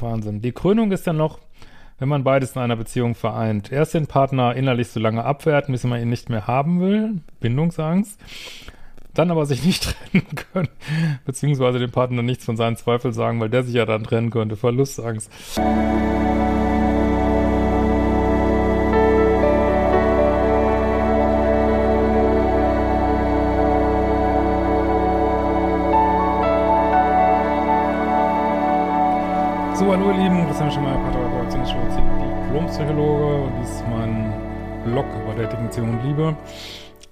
Wahnsinn. Die Krönung ist dann noch, wenn man beides in einer Beziehung vereint. Erst den Partner innerlich so lange abwerten, bis man ihn nicht mehr haben will, Bindungsangst. Dann aber sich nicht trennen können, beziehungsweise dem Partner nichts von seinen Zweifeln sagen, weil der sich ja dann trennen könnte, Verlustangst. Hallo ihr Lieben, Christian Schemmer, Paartherapeut, Diplompsychologe und dies ist mein Blog über Dating, und Liebe.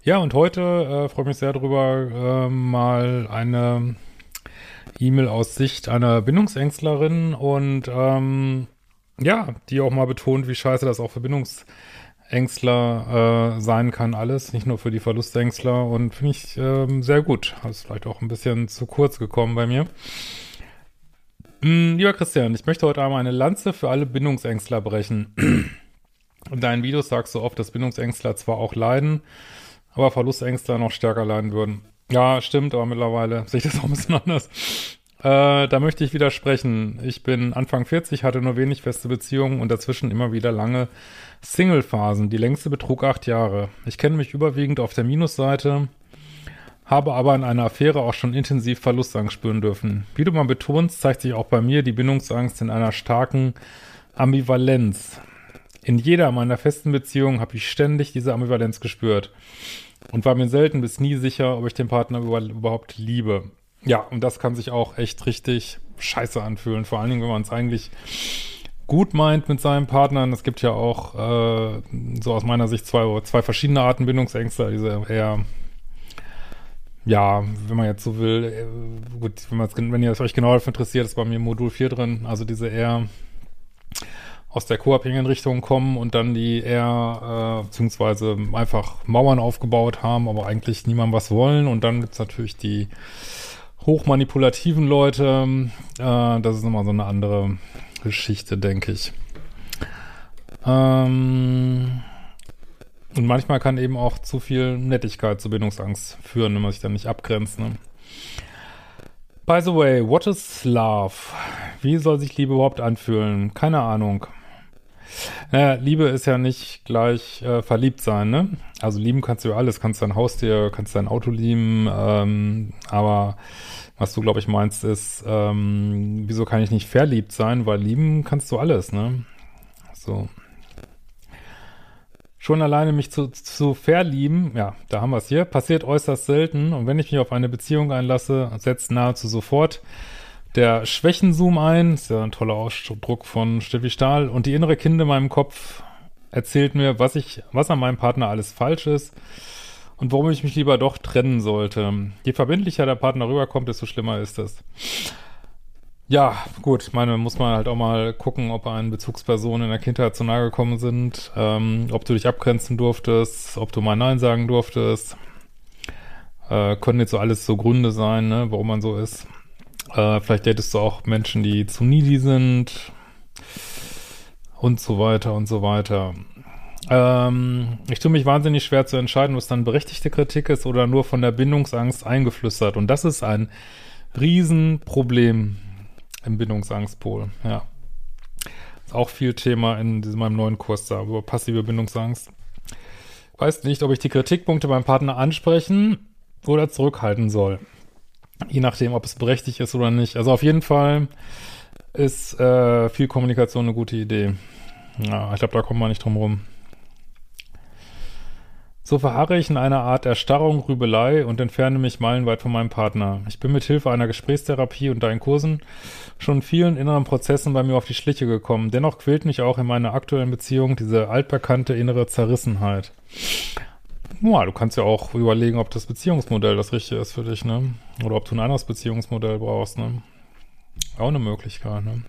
Ja, und heute äh, freue ich mich sehr darüber, äh, mal eine E-Mail aus Sicht einer Bindungsängstlerin und ähm, ja, die auch mal betont, wie scheiße das auch für Bindungsängstler äh, sein kann, alles, nicht nur für die Verlustängstler und finde ich ähm, sehr gut. Das ist vielleicht auch ein bisschen zu kurz gekommen bei mir. Hm, lieber Christian, ich möchte heute einmal eine Lanze für alle Bindungsängstler brechen. In deinen Videos sagst du oft, dass Bindungsängstler zwar auch leiden, aber Verlustängstler noch stärker leiden würden. Ja, stimmt, aber mittlerweile sehe ich das auch ein bisschen anders. Äh, da möchte ich widersprechen. Ich bin Anfang 40, hatte nur wenig feste Beziehungen und dazwischen immer wieder lange Single-Phasen. Die längste betrug acht Jahre. Ich kenne mich überwiegend auf der Minusseite habe aber in einer Affäre auch schon intensiv Verlustangst spüren dürfen. Wie du mal betonst, zeigt sich auch bei mir die Bindungsangst in einer starken Ambivalenz. In jeder meiner festen Beziehungen habe ich ständig diese Ambivalenz gespürt und war mir selten bis nie sicher, ob ich den Partner überhaupt liebe. Ja, und das kann sich auch echt richtig scheiße anfühlen, vor allen Dingen, wenn man es eigentlich gut meint mit seinem Partner. Es gibt ja auch äh, so aus meiner Sicht zwei, zwei verschiedene Arten Bindungsängste, diese eher ja, wenn man jetzt so will, äh, gut, wenn, wenn ihr euch genau dafür interessiert, ist bei mir Modul 4 drin, also diese eher aus der co-abhängigen Richtung kommen und dann die eher, äh, beziehungsweise einfach Mauern aufgebaut haben, aber eigentlich niemandem was wollen. Und dann gibt's natürlich die hochmanipulativen Leute. Äh, das ist nochmal so eine andere Geschichte, denke ich. Ähm und manchmal kann eben auch zu viel Nettigkeit zu Bindungsangst führen, wenn man sich dann nicht abgrenzt. Ne? By the way, what is love? Wie soll sich Liebe überhaupt anfühlen? Keine Ahnung. Naja, Liebe ist ja nicht gleich äh, verliebt sein, ne? Also lieben kannst du alles, kannst dein Haustier, kannst dein Auto lieben, ähm, aber was du, glaube ich, meinst, ist, ähm, wieso kann ich nicht verliebt sein? Weil lieben kannst du alles, ne? So. Schon alleine mich zu, zu verlieben, ja, da haben wir es hier, passiert äußerst selten. Und wenn ich mich auf eine Beziehung einlasse, setzt nahezu sofort der Schwächenzoom ein. Ist ja ein toller Ausdruck von Steffi Stahl. Und die innere Kind in meinem Kopf erzählt mir, was ich, was an meinem Partner alles falsch ist und warum ich mich lieber doch trennen sollte. Je verbindlicher der Partner rüberkommt, desto schlimmer ist es. Ja, gut, meine, muss man halt auch mal gucken, ob einen Bezugspersonen in der Kindheit zu nahe gekommen sind, ähm, ob du dich abgrenzen durftest, ob du mal Nein sagen durftest. Äh, können jetzt so alles so Gründe sein, ne, warum man so ist. Äh, vielleicht datest du auch Menschen, die zu needy sind und so weiter und so weiter. Ähm, ich tue mich wahnsinnig schwer zu entscheiden, was dann berechtigte Kritik ist oder nur von der Bindungsangst eingeflüstert. Und das ist ein Riesenproblem im Bindungsangstpol, ja. Ist auch viel Thema in diesem, meinem neuen Kurs da über passive Bindungsangst. Weiß nicht, ob ich die Kritikpunkte beim Partner ansprechen oder zurückhalten soll. Je nachdem, ob es berechtigt ist oder nicht. Also auf jeden Fall ist äh, viel Kommunikation eine gute Idee. Ja, ich glaube, da kommt man nicht drum rum. So verharre ich in einer Art Erstarrung, Rübelei und entferne mich meilenweit von meinem Partner. Ich bin mit Hilfe einer Gesprächstherapie und deinen Kursen schon vielen inneren Prozessen bei mir auf die Schliche gekommen. Dennoch quält mich auch in meiner aktuellen Beziehung diese altbekannte innere Zerrissenheit. Ja, du kannst ja auch überlegen, ob das Beziehungsmodell das Richtige ist für dich, ne? Oder ob du ein anderes Beziehungsmodell brauchst, ne? Auch eine Möglichkeit, ne?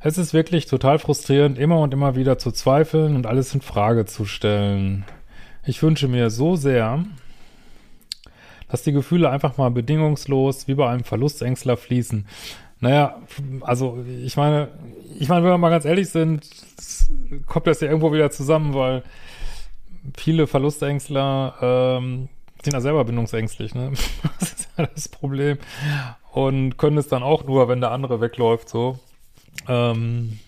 Es ist wirklich total frustrierend, immer und immer wieder zu zweifeln und alles in Frage zu stellen. Ich wünsche mir so sehr, dass die Gefühle einfach mal bedingungslos wie bei einem Verlustängstler fließen. Naja, also ich meine, ich meine, wenn wir mal ganz ehrlich sind, kommt das ja irgendwo wieder zusammen, weil viele Verlustängstler ähm, sind ja selber bindungsängstlich, ne? Das ist ja das Problem. Und können es dann auch nur, wenn der andere wegläuft, so. Ähm,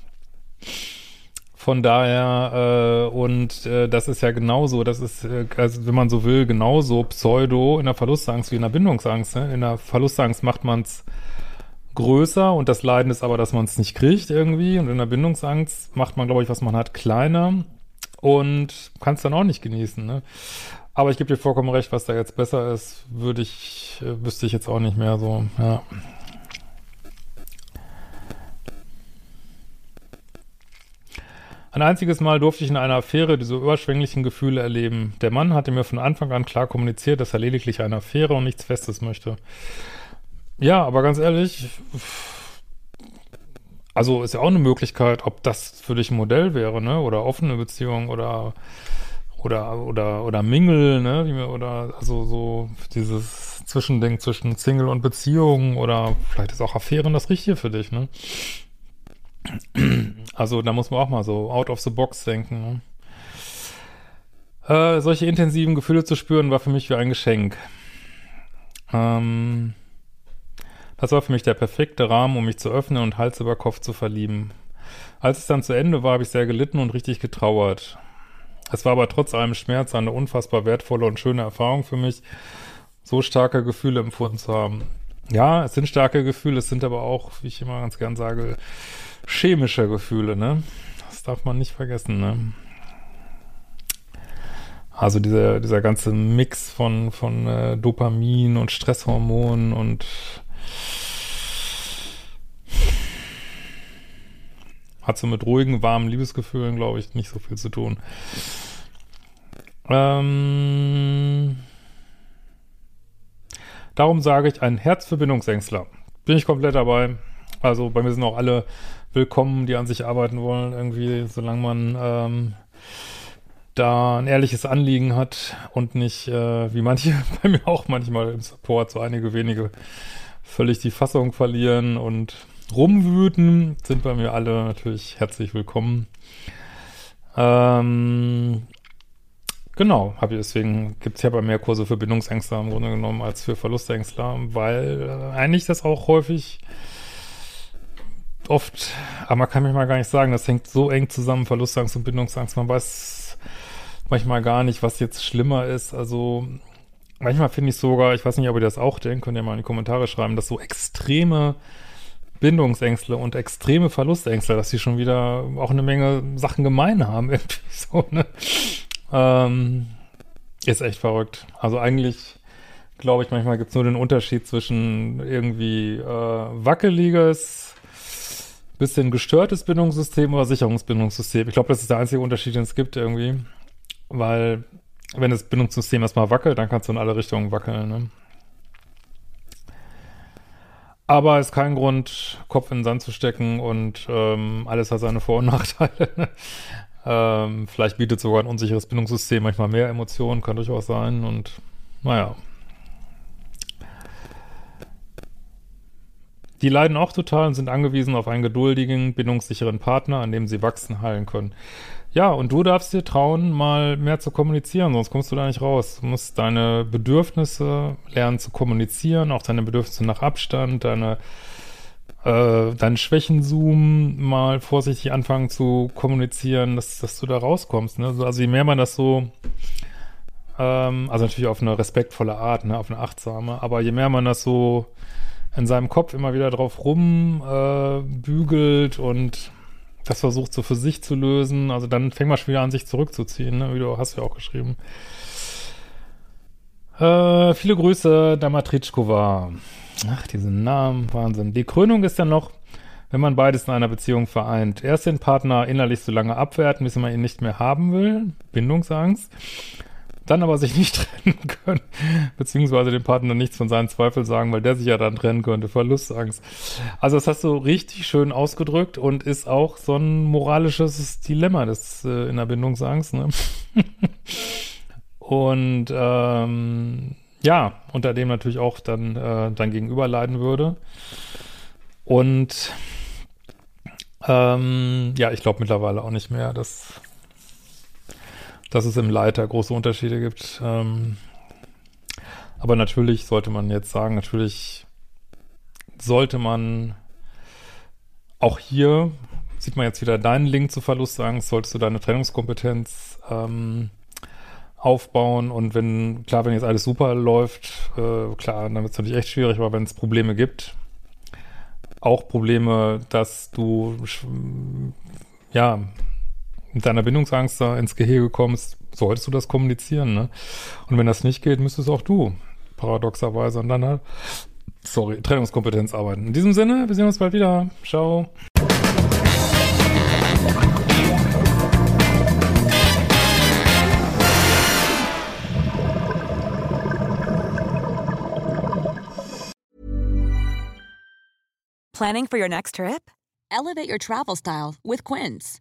von daher, äh, und äh, das ist ja genauso, das ist, äh, also wenn man so will, genauso Pseudo in der Verlustangst wie in der Bindungsangst. Ne? In der Verlustangst macht man es größer und das Leiden ist aber, dass man es nicht kriegt irgendwie. Und in der Bindungsangst macht man, glaube ich, was man hat, kleiner und kann es dann auch nicht genießen. Ne? Aber ich gebe dir vollkommen recht, was da jetzt besser ist, würde ich, äh, wüsste ich jetzt auch nicht mehr so, ja. Ein einziges Mal durfte ich in einer Affäre diese überschwänglichen Gefühle erleben. Der Mann hatte mir von Anfang an klar kommuniziert, dass er lediglich eine Affäre und nichts Festes möchte. Ja, aber ganz ehrlich, also ist ja auch eine Möglichkeit, ob das für dich ein Modell wäre, ne? Oder offene Beziehung oder oder oder oder Mingle, ne? Oder also so dieses Zwischending zwischen Single und Beziehung oder vielleicht ist auch Affären das Richtige für dich, ne? Also da muss man auch mal so out of the box denken. Ne? Äh, solche intensiven Gefühle zu spüren, war für mich wie ein Geschenk. Ähm, das war für mich der perfekte Rahmen, um mich zu öffnen und Hals über Kopf zu verlieben. Als es dann zu Ende war, habe ich sehr gelitten und richtig getrauert. Es war aber trotz allem Schmerz eine unfassbar wertvolle und schöne Erfahrung für mich, so starke Gefühle empfunden zu haben. Ja, es sind starke Gefühle, es sind aber auch, wie ich immer ganz gern sage, chemische Gefühle, ne? Das darf man nicht vergessen, ne? Also dieser, dieser ganze Mix von, von äh, Dopamin und Stresshormonen und hat so mit ruhigen, warmen Liebesgefühlen, glaube ich, nicht so viel zu tun. Ähm, darum sage ich, ein Herz für Bindungsängstler. Bin ich komplett dabei. Also bei mir sind auch alle willkommen, die an sich arbeiten wollen, irgendwie, solange man ähm, da ein ehrliches Anliegen hat und nicht, äh, wie manche bei mir auch manchmal im Support, so einige wenige völlig die Fassung verlieren und rumwüten, sind bei mir alle natürlich herzlich willkommen. Ähm, genau, habe ich deswegen, gibt es ja bei mehr Kurse für Bindungsängstler im Grunde genommen als für Verlustängstler, weil äh, eigentlich das auch häufig oft, aber man kann mich mal gar nicht sagen, das hängt so eng zusammen, Verlustangst und Bindungsangst. Man weiß manchmal gar nicht, was jetzt schlimmer ist. Also manchmal finde ich sogar, ich weiß nicht, ob ihr das auch denkt, könnt ihr mal in die Kommentare schreiben, dass so extreme Bindungsängste und extreme Verlustängste, dass sie schon wieder auch eine Menge Sachen gemein haben, irgendwie so, ne? Ähm, ist echt verrückt. Also eigentlich glaube ich, manchmal gibt es nur den Unterschied zwischen irgendwie äh, wackeliges bisschen gestörtes Bindungssystem oder Sicherungsbindungssystem. Ich glaube, das ist der einzige Unterschied, den es gibt irgendwie. Weil, wenn das Bindungssystem erstmal wackelt, dann kannst du in alle Richtungen wackeln, ne? Aber ist kein Grund, Kopf in den Sand zu stecken und ähm, alles hat seine Vor- und Nachteile. ähm, vielleicht bietet sogar ein unsicheres Bindungssystem manchmal mehr Emotionen, kann durchaus sein. Und naja, Die leiden auch total und sind angewiesen auf einen geduldigen, bindungssicheren Partner, an dem sie wachsen, heilen können. Ja, und du darfst dir trauen, mal mehr zu kommunizieren, sonst kommst du da nicht raus. Du musst deine Bedürfnisse lernen zu kommunizieren, auch deine Bedürfnisse nach Abstand, deine, äh, deine Schwächen zoomen, mal vorsichtig anfangen zu kommunizieren, dass, dass du da rauskommst. Ne? Also je mehr man das so, ähm, also natürlich auf eine respektvolle Art, ne? auf eine achtsame, aber je mehr man das so in seinem Kopf immer wieder drauf rumbügelt äh, und das versucht so für sich zu lösen. Also dann fängt man schon wieder an, sich zurückzuziehen, ne? wie du hast ja auch geschrieben. Äh, viele Grüße, Damatritschkova. Ach, diesen Namen, Wahnsinn. Die Krönung ist ja noch, wenn man beides in einer Beziehung vereint. Erst den Partner innerlich so lange abwerten, bis man ihn nicht mehr haben will, Bindungsangst. Dann aber sich nicht trennen können, beziehungsweise dem Partner nichts von seinen Zweifeln sagen, weil der sich ja dann trennen könnte, Verlustangst. Also das hast du richtig schön ausgedrückt und ist auch so ein moralisches Dilemma das äh, in der Bindungsangst. Ne? und ähm, ja, unter dem natürlich auch dann äh, dein Gegenüber leiden würde. Und ähm, ja, ich glaube mittlerweile auch nicht mehr, dass, dass es im Leiter große Unterschiede gibt. Ähm, aber natürlich sollte man jetzt sagen, natürlich sollte man auch hier, sieht man jetzt wieder deinen Link zu Verlustangst, solltest du deine Trennungskompetenz ähm, aufbauen und wenn, klar, wenn jetzt alles super läuft, äh, klar, dann wird es natürlich echt schwierig, aber wenn es Probleme gibt, auch Probleme, dass du ja mit deiner Bindungsangst da ins Gehege kommst, solltest du das kommunizieren, ne? Und wenn das nicht geht, müsstest auch du paradoxerweise an deiner, sorry, Trennungskompetenz arbeiten. In diesem Sinne, wir sehen uns bald wieder. Ciao. Planning for your next trip? Elevate your travel style with Quince.